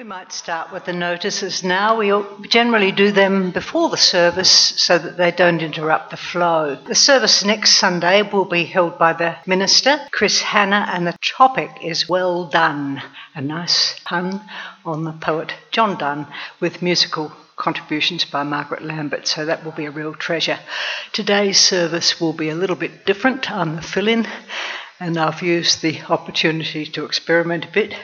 We might start with the notices now. We generally do them before the service so that they don't interrupt the flow. The service next Sunday will be held by the minister, Chris Hanna, and the topic is Well Done, a nice pun on the poet John Donne with musical contributions by Margaret Lambert, so that will be a real treasure. Today's service will be a little bit different. I'm the fill in, and I've used the opportunity to experiment a bit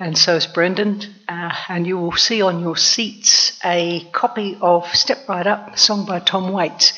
and so is Brendan. Uh, and you will see on your seats a copy of Step Right Up, a song by Tom Waits.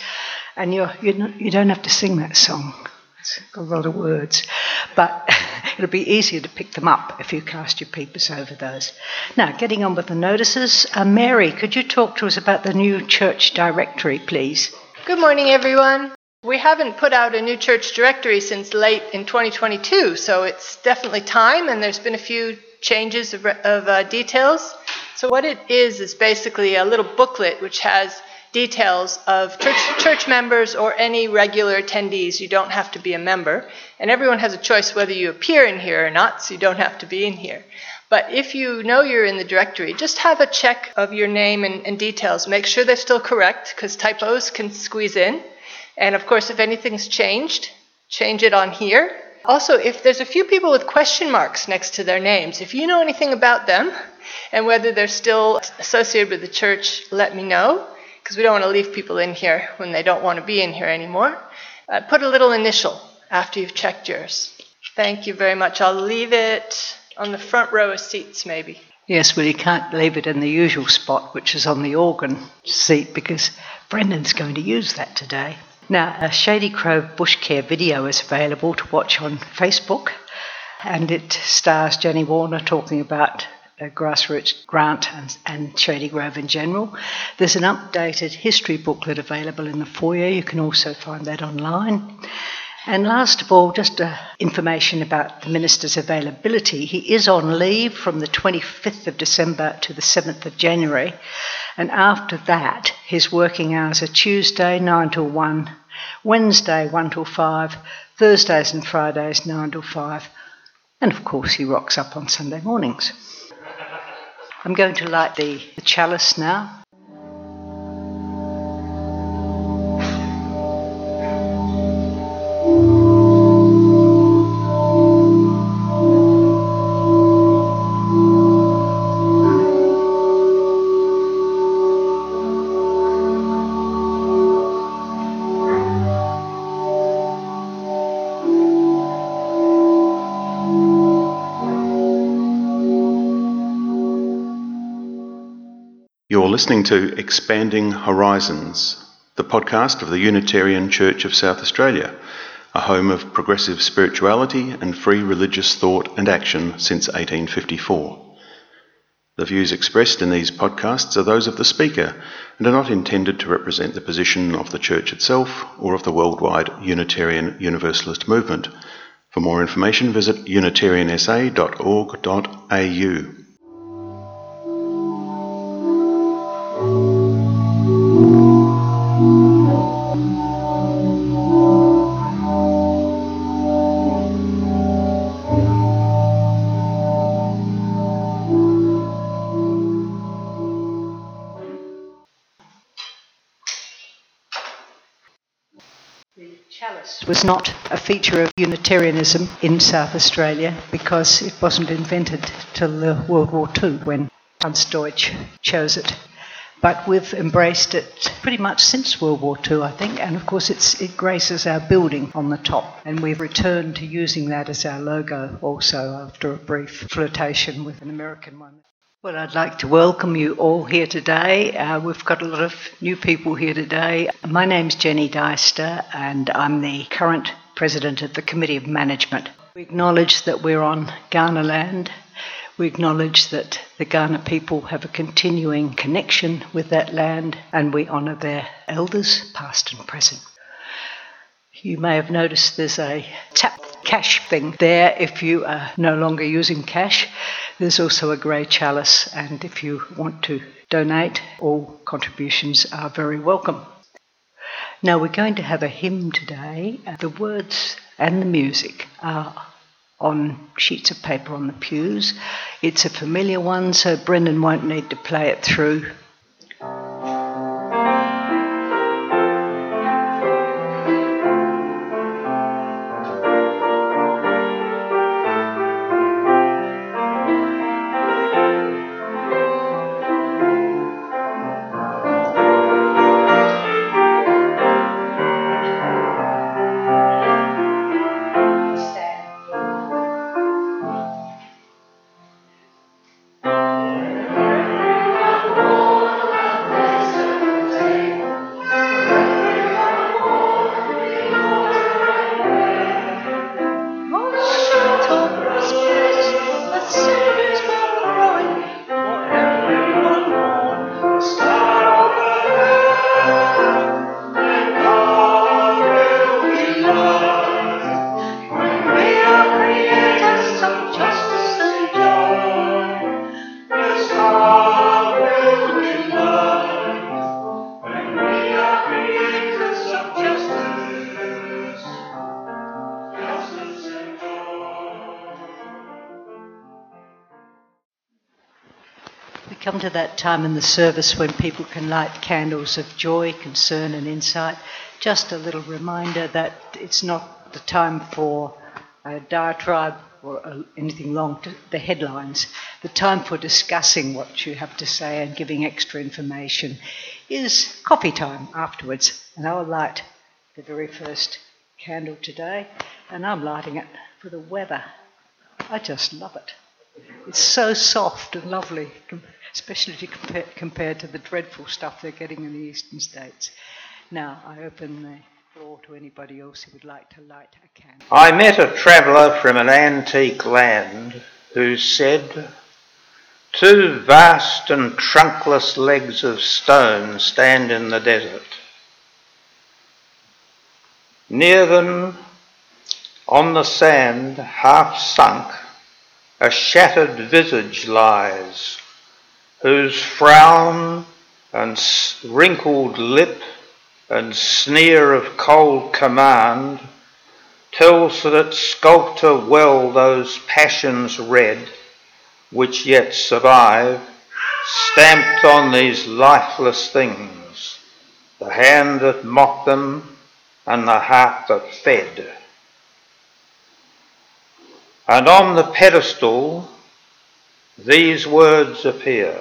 And you're, you're not, you don't have to sing that song, it's got a lot of words. But it'll be easier to pick them up if you cast your peepers over those. Now, getting on with the notices, uh, Mary, could you talk to us about the new church directory, please? Good morning, everyone. We haven't put out a new church directory since late in 2022, so it's definitely time, and there's been a few changes of, of uh, details. So, what it is is basically a little booklet which has details of church, church members or any regular attendees. You don't have to be a member. And everyone has a choice whether you appear in here or not, so you don't have to be in here. But if you know you're in the directory, just have a check of your name and, and details. Make sure they're still correct because typos can squeeze in. And of course, if anything's changed, change it on here. Also, if there's a few people with question marks next to their names, if you know anything about them and whether they're still associated with the church, let me know because we don't want to leave people in here when they don't want to be in here anymore. Uh, put a little initial after you've checked yours. Thank you very much. I'll leave it on the front row of seats, maybe. Yes, well, you can't leave it in the usual spot, which is on the organ seat, because Brendan's going to use that today. Now, a Shady Grove Bush Care video is available to watch on Facebook, and it stars Jenny Warner talking about grassroots grant and, and Shady Grove in general. There's an updated history booklet available in the foyer. You can also find that online. And last of all, just uh, information about the minister's availability. He is on leave from the 25th of December to the 7th of January, and after that, his working hours are Tuesday 9 to 1, Wednesday 1 till 5, Thursdays and Fridays 9 till 5, and of course, he rocks up on Sunday mornings. I'm going to light the, the chalice now. Listening to Expanding Horizons, the podcast of the Unitarian Church of South Australia, a home of progressive spirituality and free religious thought and action since 1854. The views expressed in these podcasts are those of the speaker and are not intended to represent the position of the Church itself or of the worldwide Unitarian Universalist movement. For more information, visit unitariansa.org.au. was not a feature of Unitarianism in South Australia because it wasn't invented till World War II when Hans Deutsch chose it. But we've embraced it pretty much since World War II, I think, and of course it graces our building on the top. And we've returned to using that as our logo also after a brief flirtation with an American one. Well, I'd like to welcome you all here today. Uh, we've got a lot of new people here today. My name's Jenny Deister, and I'm the current president of the Committee of Management. We acknowledge that we're on Kaurna land. We acknowledge that the Kaurna people have a continuing connection with that land, and we honour their elders, past and present. You may have noticed there's a tap cash thing there if you are no longer using cash. There's also a grey chalice, and if you want to donate, all contributions are very welcome. Now, we're going to have a hymn today. The words and the music are on sheets of paper on the pews. It's a familiar one, so Brendan won't need to play it through. To that time in the service when people can light candles of joy, concern, and insight. Just a little reminder that it's not the time for a diatribe or anything long, to the headlines. The time for discussing what you have to say and giving extra information is coffee time afterwards. And I'll light the very first candle today, and I'm lighting it for the weather. I just love it. It's so soft and lovely especially compare, compared to the dreadful stuff they're getting in the eastern states. Now, I open the floor to anybody else who would like to light a candle. I met a traveller from an antique land who said, Two vast and trunkless legs of stone stand in the desert. Near them, on the sand, half sunk, a shattered visage lies, whose frown and wrinkled lip and sneer of cold command tells that sculptor well those passions read which yet survive, stamped on these lifeless things, the hand that mocked them and the heart that fed. And on the pedestal these words appear.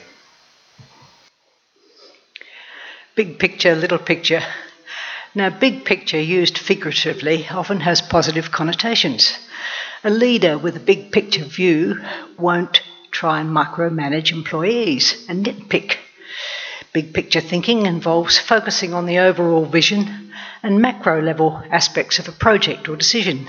Big picture, little picture. Now, big picture used figuratively often has positive connotations. A leader with a big picture view won't try and micromanage employees and nitpick. Big picture thinking involves focusing on the overall vision and macro level aspects of a project or decision.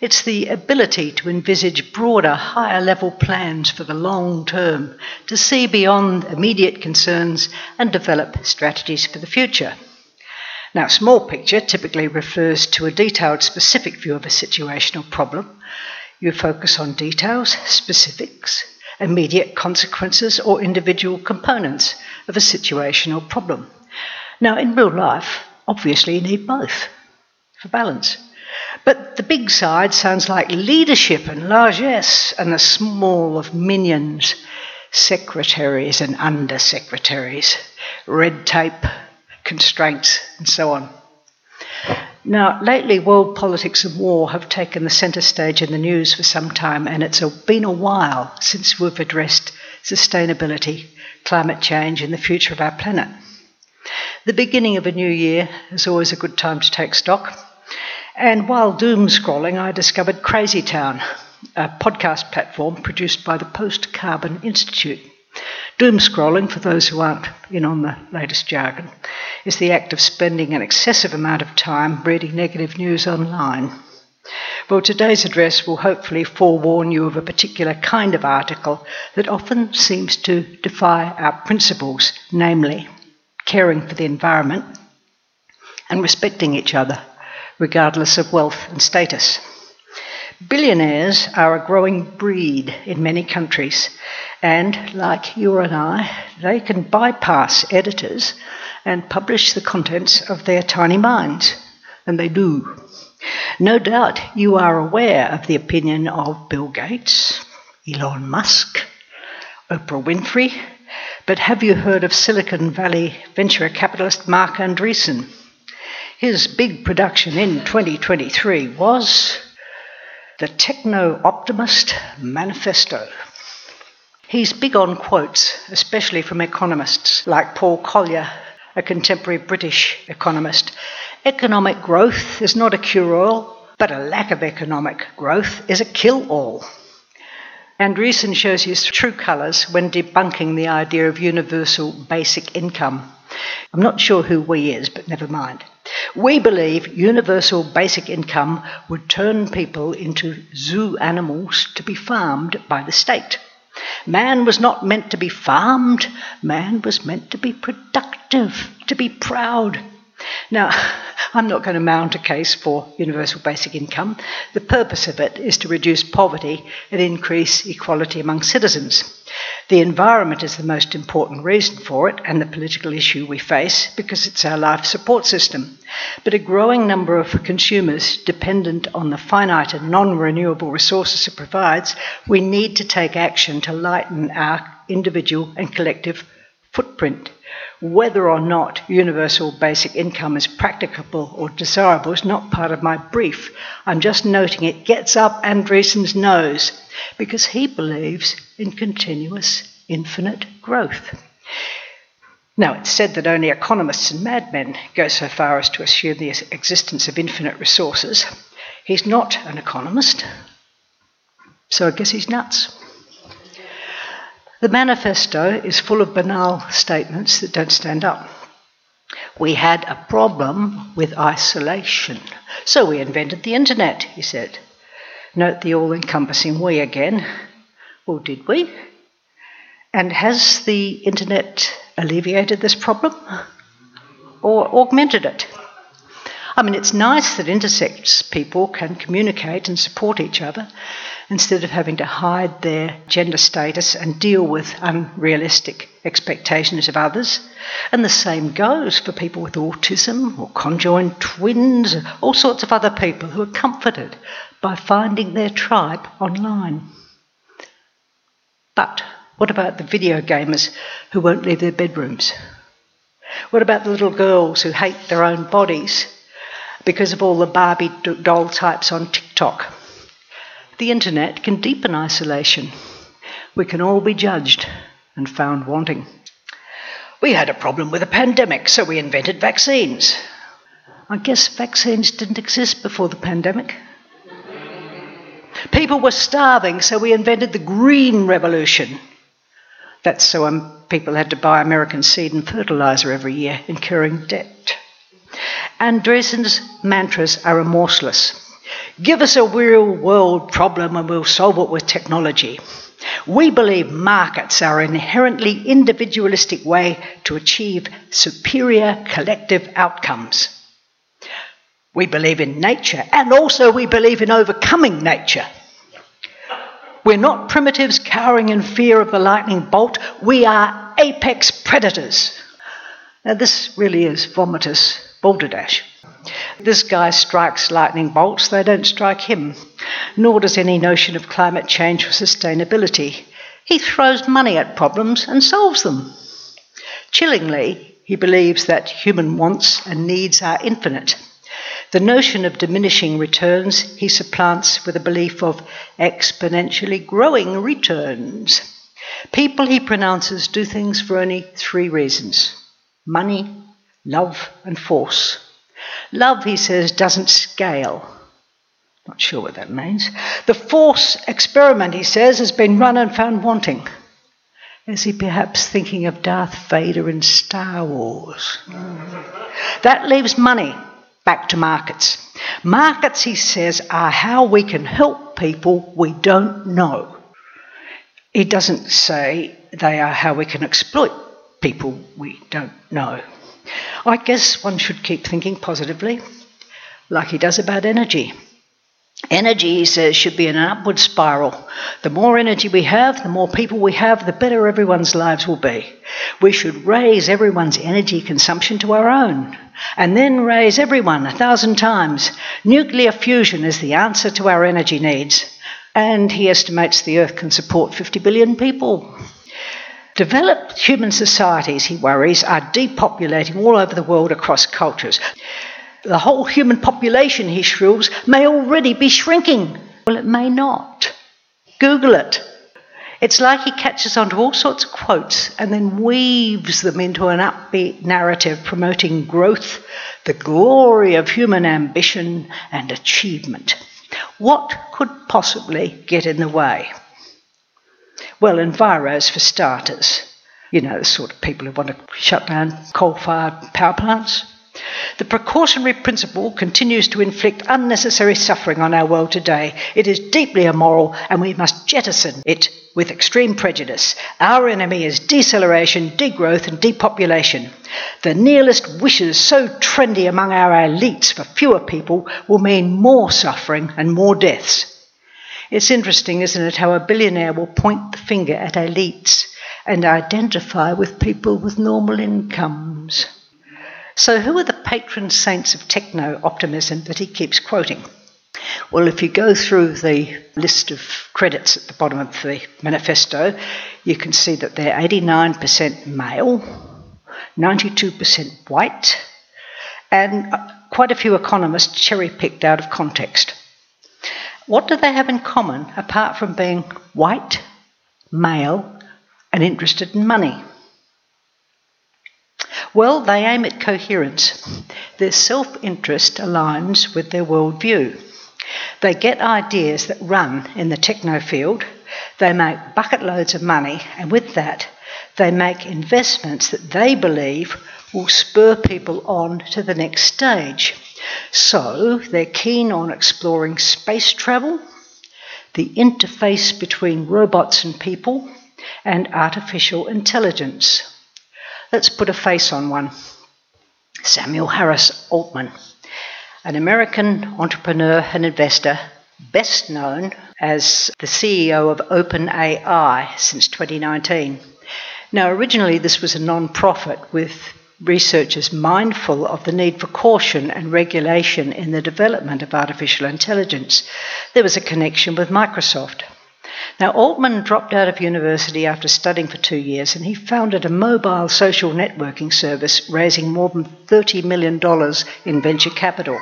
It's the ability to envisage broader, higher level plans for the long term, to see beyond immediate concerns and develop strategies for the future. Now, small picture typically refers to a detailed, specific view of a situation or problem. You focus on details, specifics, immediate consequences, or individual components of a situation or problem. Now, in real life, obviously, you need both for balance. But the big side sounds like leadership and largesse, and the small of minions, secretaries and undersecretaries, red tape, constraints, and so on. Now, lately, world politics and war have taken the centre stage in the news for some time, and it's been a while since we've addressed sustainability, climate change, and the future of our planet. The beginning of a new year is always a good time to take stock. And while doom scrolling, I discovered Crazy Town, a podcast platform produced by the Post Carbon Institute. Doom scrolling, for those who aren't in on the latest jargon, is the act of spending an excessive amount of time reading negative news online. Well, today's address will hopefully forewarn you of a particular kind of article that often seems to defy our principles, namely caring for the environment and respecting each other, regardless of wealth and status. Billionaires are a growing breed in many countries, and like you and I, they can bypass editors and publish the contents of their tiny minds, and they do. No doubt you are aware of the opinion of Bill Gates, Elon Musk, Oprah Winfrey, but have you heard of Silicon Valley venture capitalist Marc Andreessen? His big production in 2023 was the Techno Optimist Manifesto. He's big on quotes, especially from economists like Paul Collier, a contemporary British economist. Economic growth is not a cure all, but a lack of economic growth is a kill all. Andreessen shows his true colours when debunking the idea of universal basic income. I'm not sure who we is, but never mind. We believe universal basic income would turn people into zoo animals to be farmed by the state. Man was not meant to be farmed, man was meant to be productive, to be proud. Now, I'm not going to mount a case for universal basic income. The purpose of it is to reduce poverty and increase equality among citizens. The environment is the most important reason for it and the political issue we face because it's our life support system. But a growing number of consumers dependent on the finite and non renewable resources it provides, we need to take action to lighten our individual and collective footprint. Whether or not universal basic income is practicable or desirable is not part of my brief. I'm just noting it gets up Andreessen's nose because he believes in continuous infinite growth. Now, it's said that only economists and madmen go so far as to assume the existence of infinite resources. He's not an economist, so I guess he's nuts. The manifesto is full of banal statements that don't stand up. We had a problem with isolation, so we invented the internet, he said. Note the all encompassing we again. Well, did we? And has the internet alleviated this problem or augmented it? I mean, it's nice that intersex people can communicate and support each other instead of having to hide their gender status and deal with unrealistic expectations of others. And the same goes for people with autism or conjoined twins, all sorts of other people who are comforted by finding their tribe online. But what about the video gamers who won't leave their bedrooms? What about the little girls who hate their own bodies because of all the Barbie doll types on TikTok. The internet can deepen isolation. We can all be judged and found wanting. We had a problem with a pandemic, so we invented vaccines. I guess vaccines didn't exist before the pandemic. People were starving, so we invented the green revolution. That's so um, people had to buy American seed and fertilizer every year, incurring debt. Andreessen's mantras are remorseless. Give us a real world problem and we'll solve it with technology. We believe markets are an inherently individualistic way to achieve superior collective outcomes. We believe in nature and also we believe in overcoming nature. We're not primitives cowering in fear of the lightning bolt, we are apex predators. Now, this really is vomitous balderdash. This guy strikes lightning bolts, they don't strike him, nor does any notion of climate change or sustainability. He throws money at problems and solves them. Chillingly, he believes that human wants and needs are infinite. The notion of diminishing returns he supplants with a belief of exponentially growing returns. People he pronounces do things for only three reasons money, love and force. Love, he says, doesn't scale. Not sure what that means. The force experiment, he says, has been run and found wanting. Is he perhaps thinking of Darth Vader in Star Wars? That leaves money back to markets. Markets, he says, are how we can help people we don't know. He doesn't say they are how we can exploit people we don't know. I guess one should keep thinking positively, like he does about energy. Energy, he says, should be in an upward spiral. The more energy we have, the more people we have, the better everyone's lives will be. We should raise everyone's energy consumption to our own, and then raise everyone a thousand times. Nuclear fusion is the answer to our energy needs. And he estimates the Earth can support 50 billion people. Developed human societies, he worries, are depopulating all over the world across cultures. The whole human population, he shrills, may already be shrinking. Well, it may not. Google it. It's like he catches onto all sorts of quotes and then weaves them into an upbeat narrative promoting growth, the glory of human ambition and achievement. What could possibly get in the way? Well, enviros for starters. You know, the sort of people who want to shut down coal fired power plants. The precautionary principle continues to inflict unnecessary suffering on our world today. It is deeply immoral and we must jettison it with extreme prejudice. Our enemy is deceleration, degrowth, and depopulation. The nihilist wishes so trendy among our elites for fewer people will mean more suffering and more deaths. It's interesting, isn't it, how a billionaire will point the finger at elites and identify with people with normal incomes. So, who are the patron saints of techno optimism that he keeps quoting? Well, if you go through the list of credits at the bottom of the manifesto, you can see that they're 89% male, 92% white, and quite a few economists cherry picked out of context. What do they have in common apart from being white, male, and interested in money? Well, they aim at coherence. Their self interest aligns with their worldview. They get ideas that run in the techno field, they make bucket loads of money, and with that, they make investments that they believe will spur people on to the next stage. So they're keen on exploring space travel, the interface between robots and people, and artificial intelligence. Let's put a face on one. Samuel Harris Altman, an American entrepreneur and investor, best known as the CEO of OpenAI since 2019. Now, originally, this was a non profit with researchers mindful of the need for caution and regulation in the development of artificial intelligence. There was a connection with Microsoft. Now, Altman dropped out of university after studying for two years and he founded a mobile social networking service raising more than $30 million in venture capital.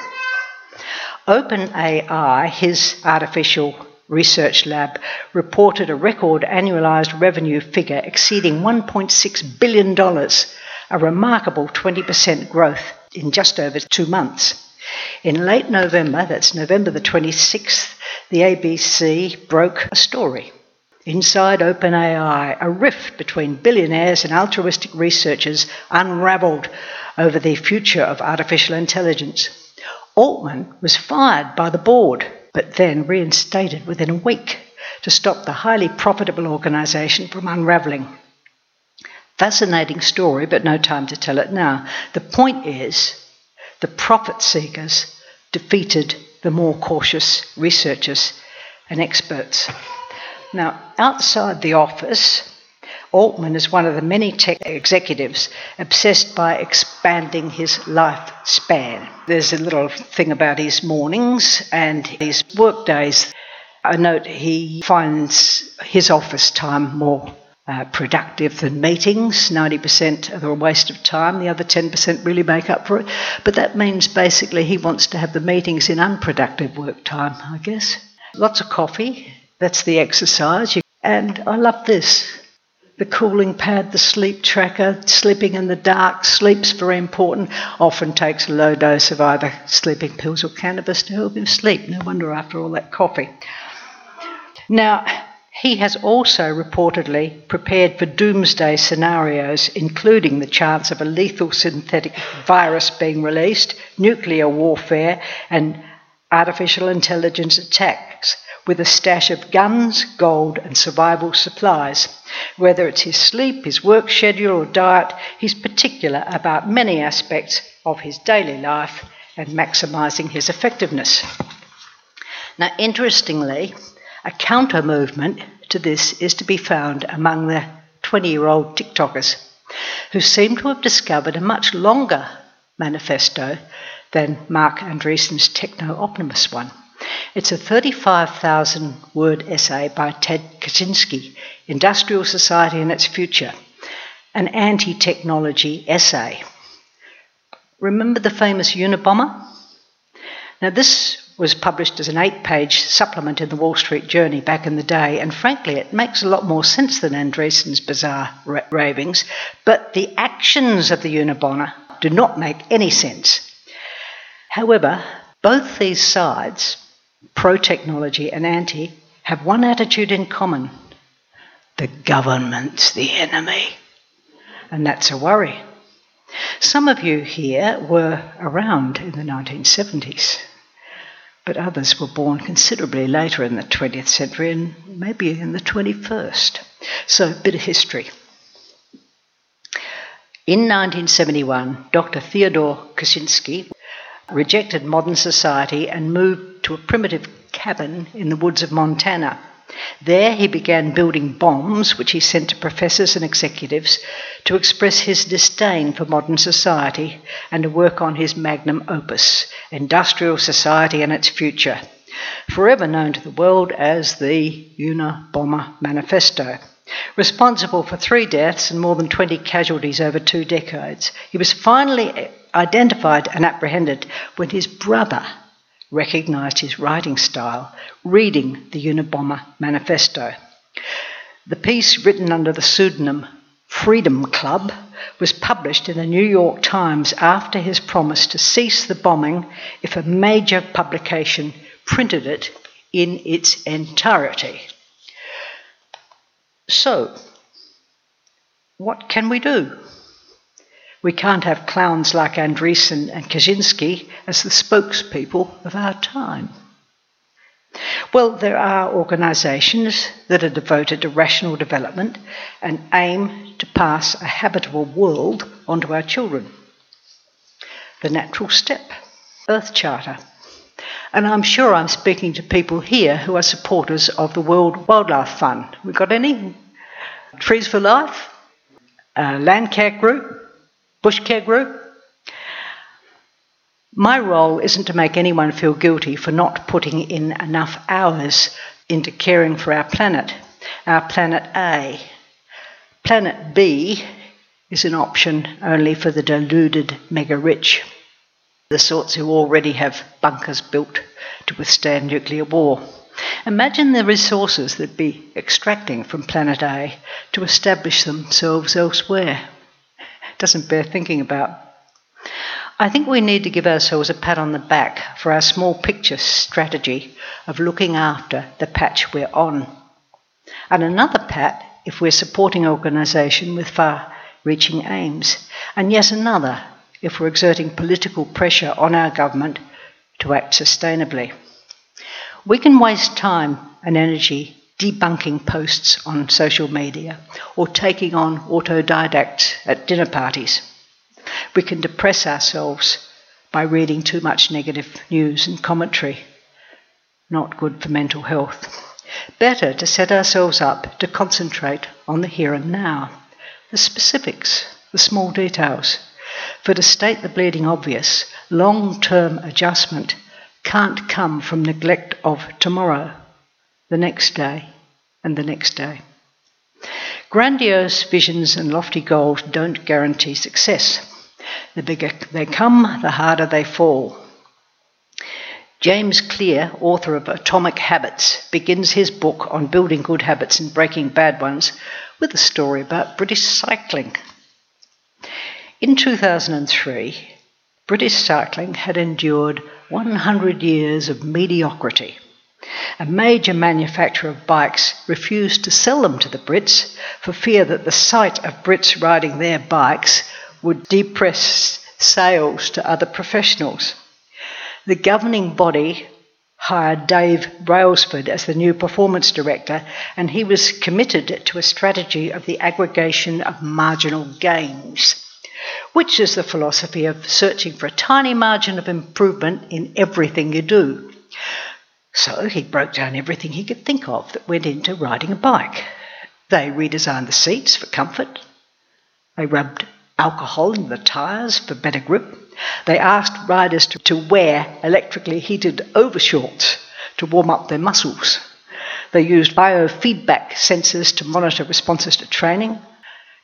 OpenAI, his artificial research lab, reported a record annualized revenue figure exceeding $1.6 billion a remarkable 20% growth in just over two months. In late November, that's November the 26th, the ABC broke a story. Inside OpenAI, a rift between billionaires and altruistic researchers unravelled over the future of artificial intelligence. Altman was fired by the board, but then reinstated within a week to stop the highly profitable organisation from unravelling. Fascinating story, but no time to tell it now. The point is the profit seekers defeated the more cautious researchers and experts. Now, outside the office, Altman is one of the many tech executives obsessed by expanding his lifespan. There's a little thing about his mornings and his work days. I note he finds his office time more uh, productive than meetings. 90% are a waste of time, the other 10% really make up for it. But that means basically he wants to have the meetings in unproductive work time, I guess. Lots of coffee, that's the exercise. And I love this the cooling pad, the sleep tracker, sleeping in the dark. Sleep's very important. Often takes a low dose of either sleeping pills or cannabis to help him sleep. No wonder after all that coffee. Now, he has also reportedly prepared for doomsday scenarios, including the chance of a lethal synthetic virus being released, nuclear warfare, and artificial intelligence attacks with a stash of guns, gold, and survival supplies. Whether it's his sleep, his work schedule, or diet, he's particular about many aspects of his daily life and maximising his effectiveness. Now, interestingly, a counter movement to this is to be found among the 20 year old TikTokers who seem to have discovered a much longer manifesto than Marc Andreessen's techno optimist one. It's a 35,000 word essay by Ted Kaczynski, Industrial Society and Its Future, an anti technology essay. Remember the famous Unabomber? Now, this was published as an eight page supplement in the Wall Street Journal back in the day, and frankly, it makes a lot more sense than Andreessen's bizarre ra- ravings, but the actions of the Unabomber do not make any sense. However, both these sides pro technology and anti, have one attitude in common the government's the enemy. And that's a worry. Some of you here were around in the 1970s, but others were born considerably later in the 20th century and maybe in the 21st. So, a bit of history. In 1971, Dr. Theodore Kaczynski rejected modern society and moved to a primitive cabin in the woods of Montana. There he began building bombs, which he sent to professors and executives to express his disdain for modern society and to work on his magnum opus, Industrial Society and Its Future, forever known to the world as the Unabomber Manifesto. Responsible for three deaths and more than 20 casualties over two decades, he was finally identified and apprehended when his brother recognised his writing style, reading the Unabomber Manifesto. The piece, written under the pseudonym Freedom Club, was published in the New York Times after his promise to cease the bombing if a major publication printed it in its entirety. So, what can we do? We can't have clowns like Andreessen and Kaczynski as the spokespeople of our time. Well, there are organisations that are devoted to rational development and aim to pass a habitable world onto our children. The Natural Step, Earth Charter. And I'm sure I'm speaking to people here who are supporters of the World Wildlife Fund. We got any? Trees for Life? Uh, Landcare Group? Bushcare Group. My role isn't to make anyone feel guilty for not putting in enough hours into caring for our planet, our planet A. Planet B is an option only for the deluded mega rich, the sorts who already have bunkers built to withstand nuclear war. Imagine the resources they'd be extracting from planet A to establish themselves elsewhere doesn't bear thinking about. I think we need to give ourselves a pat on the back for our small picture strategy of looking after the patch we're on. And another pat if we're supporting organisation with far reaching aims. And yet another if we're exerting political pressure on our government to act sustainably. We can waste time and energy debunking posts on social media or taking on autodidacts at dinner parties. We can depress ourselves by reading too much negative news and commentary. Not good for mental health. Better to set ourselves up to concentrate on the here and now, the specifics, the small details. For to state the bleeding obvious, long term adjustment can't come from neglect of tomorrow the next day, and the next day. Grandiose visions and lofty goals don't guarantee success. The bigger they come, the harder they fall. James Clear, author of Atomic Habits, begins his book on building good habits and breaking bad ones with a story about British cycling. In 2003, British cycling had endured 100 years of mediocrity. A major manufacturer of bikes refused to sell them to the Brits for fear that the sight of Brits riding their bikes would depress sales to other professionals. The governing body hired Dave Brailsford as the new performance director, and he was committed to a strategy of the aggregation of marginal gains, which is the philosophy of searching for a tiny margin of improvement in everything you do. So he broke down everything he could think of that went into riding a bike. They redesigned the seats for comfort. They rubbed alcohol in the tyres for better grip. They asked riders to, to wear electrically heated overshorts to warm up their muscles. They used biofeedback sensors to monitor responses to training,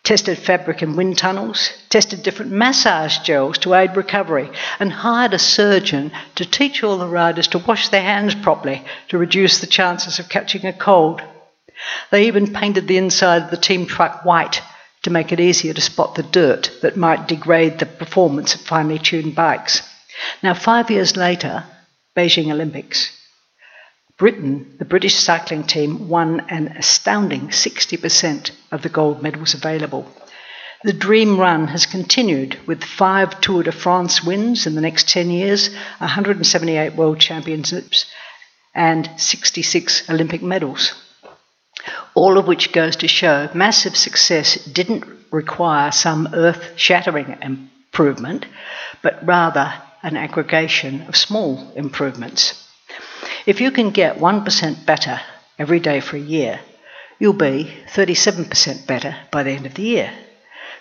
tested fabric and wind tunnels, tested different massage gels to aid recovery, and hired a surgeon to teach all the riders to wash their hands properly to reduce the chances of catching a cold. They even painted the inside of the team truck white to make it easier to spot the dirt that might degrade the performance of finely tuned bikes. Now, five years later, Beijing Olympics, Britain, the British cycling team, won an astounding 60% of the gold medals available. The dream run has continued with five Tour de France wins in the next 10 years, 178 world championships, and 66 Olympic medals all of which goes to show massive success didn't require some earth shattering improvement, but rather an aggregation of small improvements. If you can get 1% better every day for a year, you'll be 37% better by the end of the year.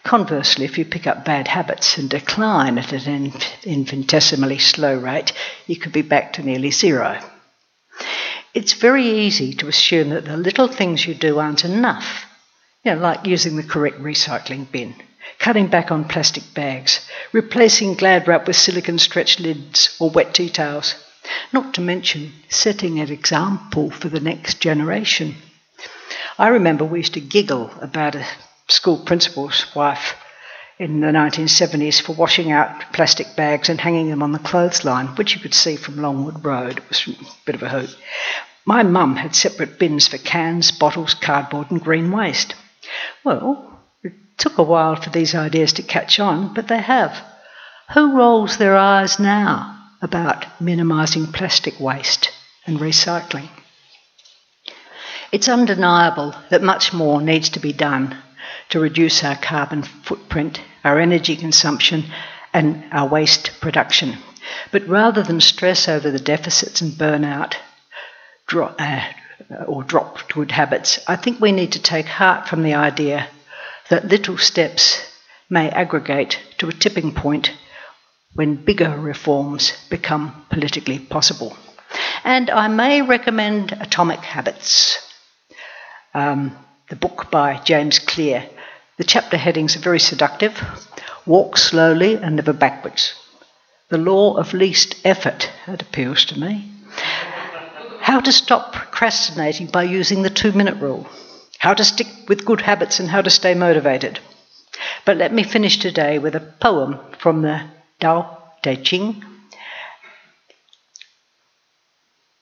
Conversely, if you pick up bad habits and decline at an infinitesimally slow rate, you could be back to nearly zero. It's very easy to assume that the little things you do aren't enough. You know, like using the correct recycling bin, cutting back on plastic bags, replacing glad wrap with silicon stretch lids or wet tea towels. Not to mention setting an example for the next generation. I remember we used to giggle about a school principal's wife in the 1970s for washing out plastic bags and hanging them on the clothesline, which you could see from Longwood Road. It was a bit of a hoot. My mum had separate bins for cans, bottles, cardboard, and green waste. Well, it took a while for these ideas to catch on, but they have. Who rolls their eyes now about minimising plastic waste and recycling? It's undeniable that much more needs to be done to reduce our carbon footprint, our energy consumption, and our waste production. But rather than stress over the deficits and burnout dro- uh, or drop good habits, I think we need to take heart from the idea that little steps may aggregate to a tipping point when bigger reforms become politically possible. And I may recommend Atomic Habits, um, the book by James Clear, the chapter headings are very seductive. Walk slowly and never backwards. The law of least effort, that appeals to me. How to stop procrastinating by using the two minute rule. How to stick with good habits and how to stay motivated. But let me finish today with a poem from the Tao Te Ching.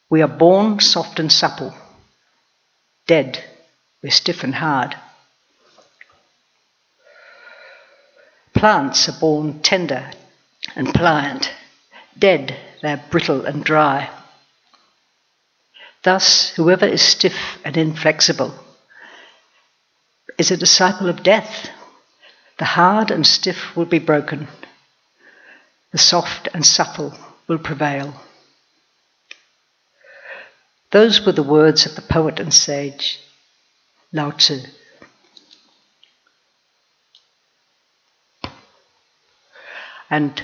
We are born soft and supple, dead, we're stiff and hard. Plants are born tender and pliant, dead, they're brittle and dry. Thus, whoever is stiff and inflexible is a disciple of death. The hard and stiff will be broken, the soft and supple will prevail. Those were the words of the poet and sage Lao Tzu. And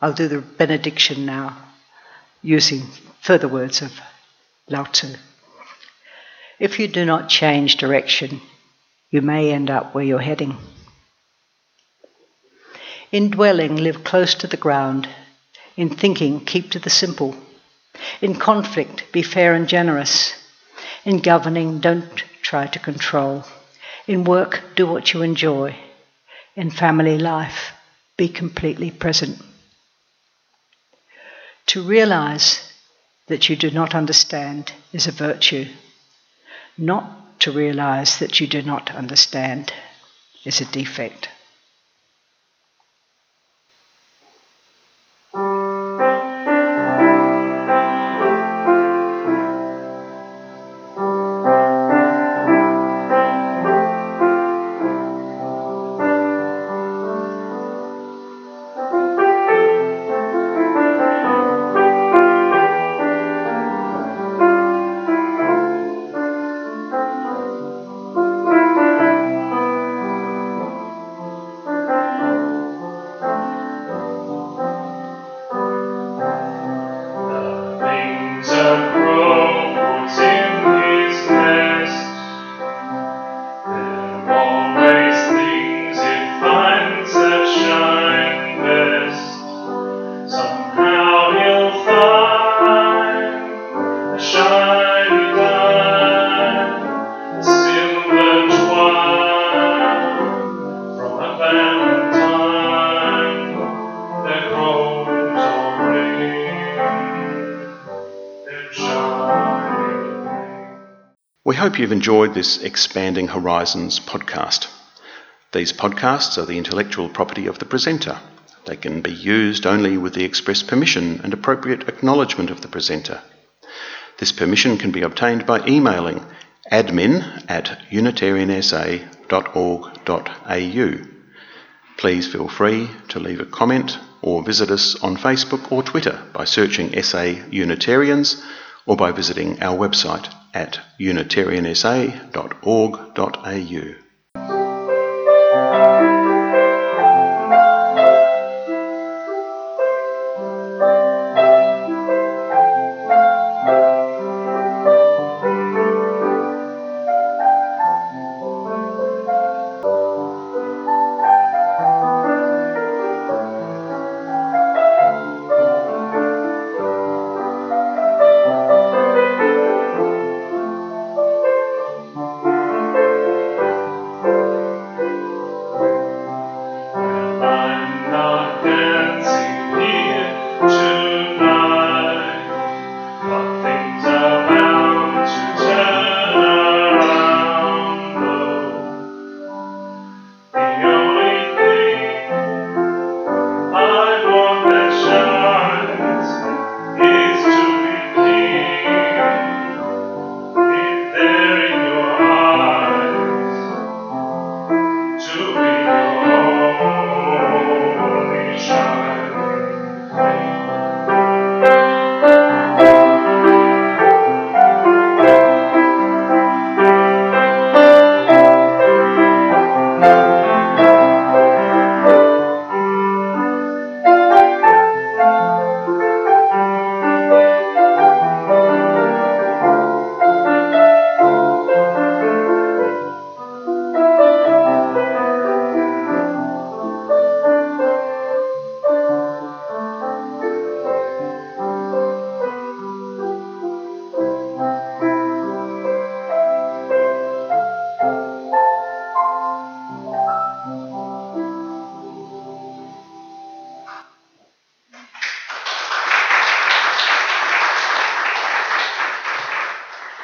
I'll do the benediction now using further words of Lao Tzu. If you do not change direction, you may end up where you're heading. In dwelling, live close to the ground. In thinking, keep to the simple. In conflict, be fair and generous. In governing, don't try to control. In work, do what you enjoy. In family life, be completely present. To realize that you do not understand is a virtue. Not to realize that you do not understand is a defect. Hope you've enjoyed this Expanding Horizons podcast. These podcasts are the intellectual property of the presenter. They can be used only with the express permission and appropriate acknowledgement of the presenter. This permission can be obtained by emailing admin at unitariansa.org.au. Please feel free to leave a comment or visit us on Facebook or Twitter by searching SA Unitarians or by visiting our website at unitariansa.org.au.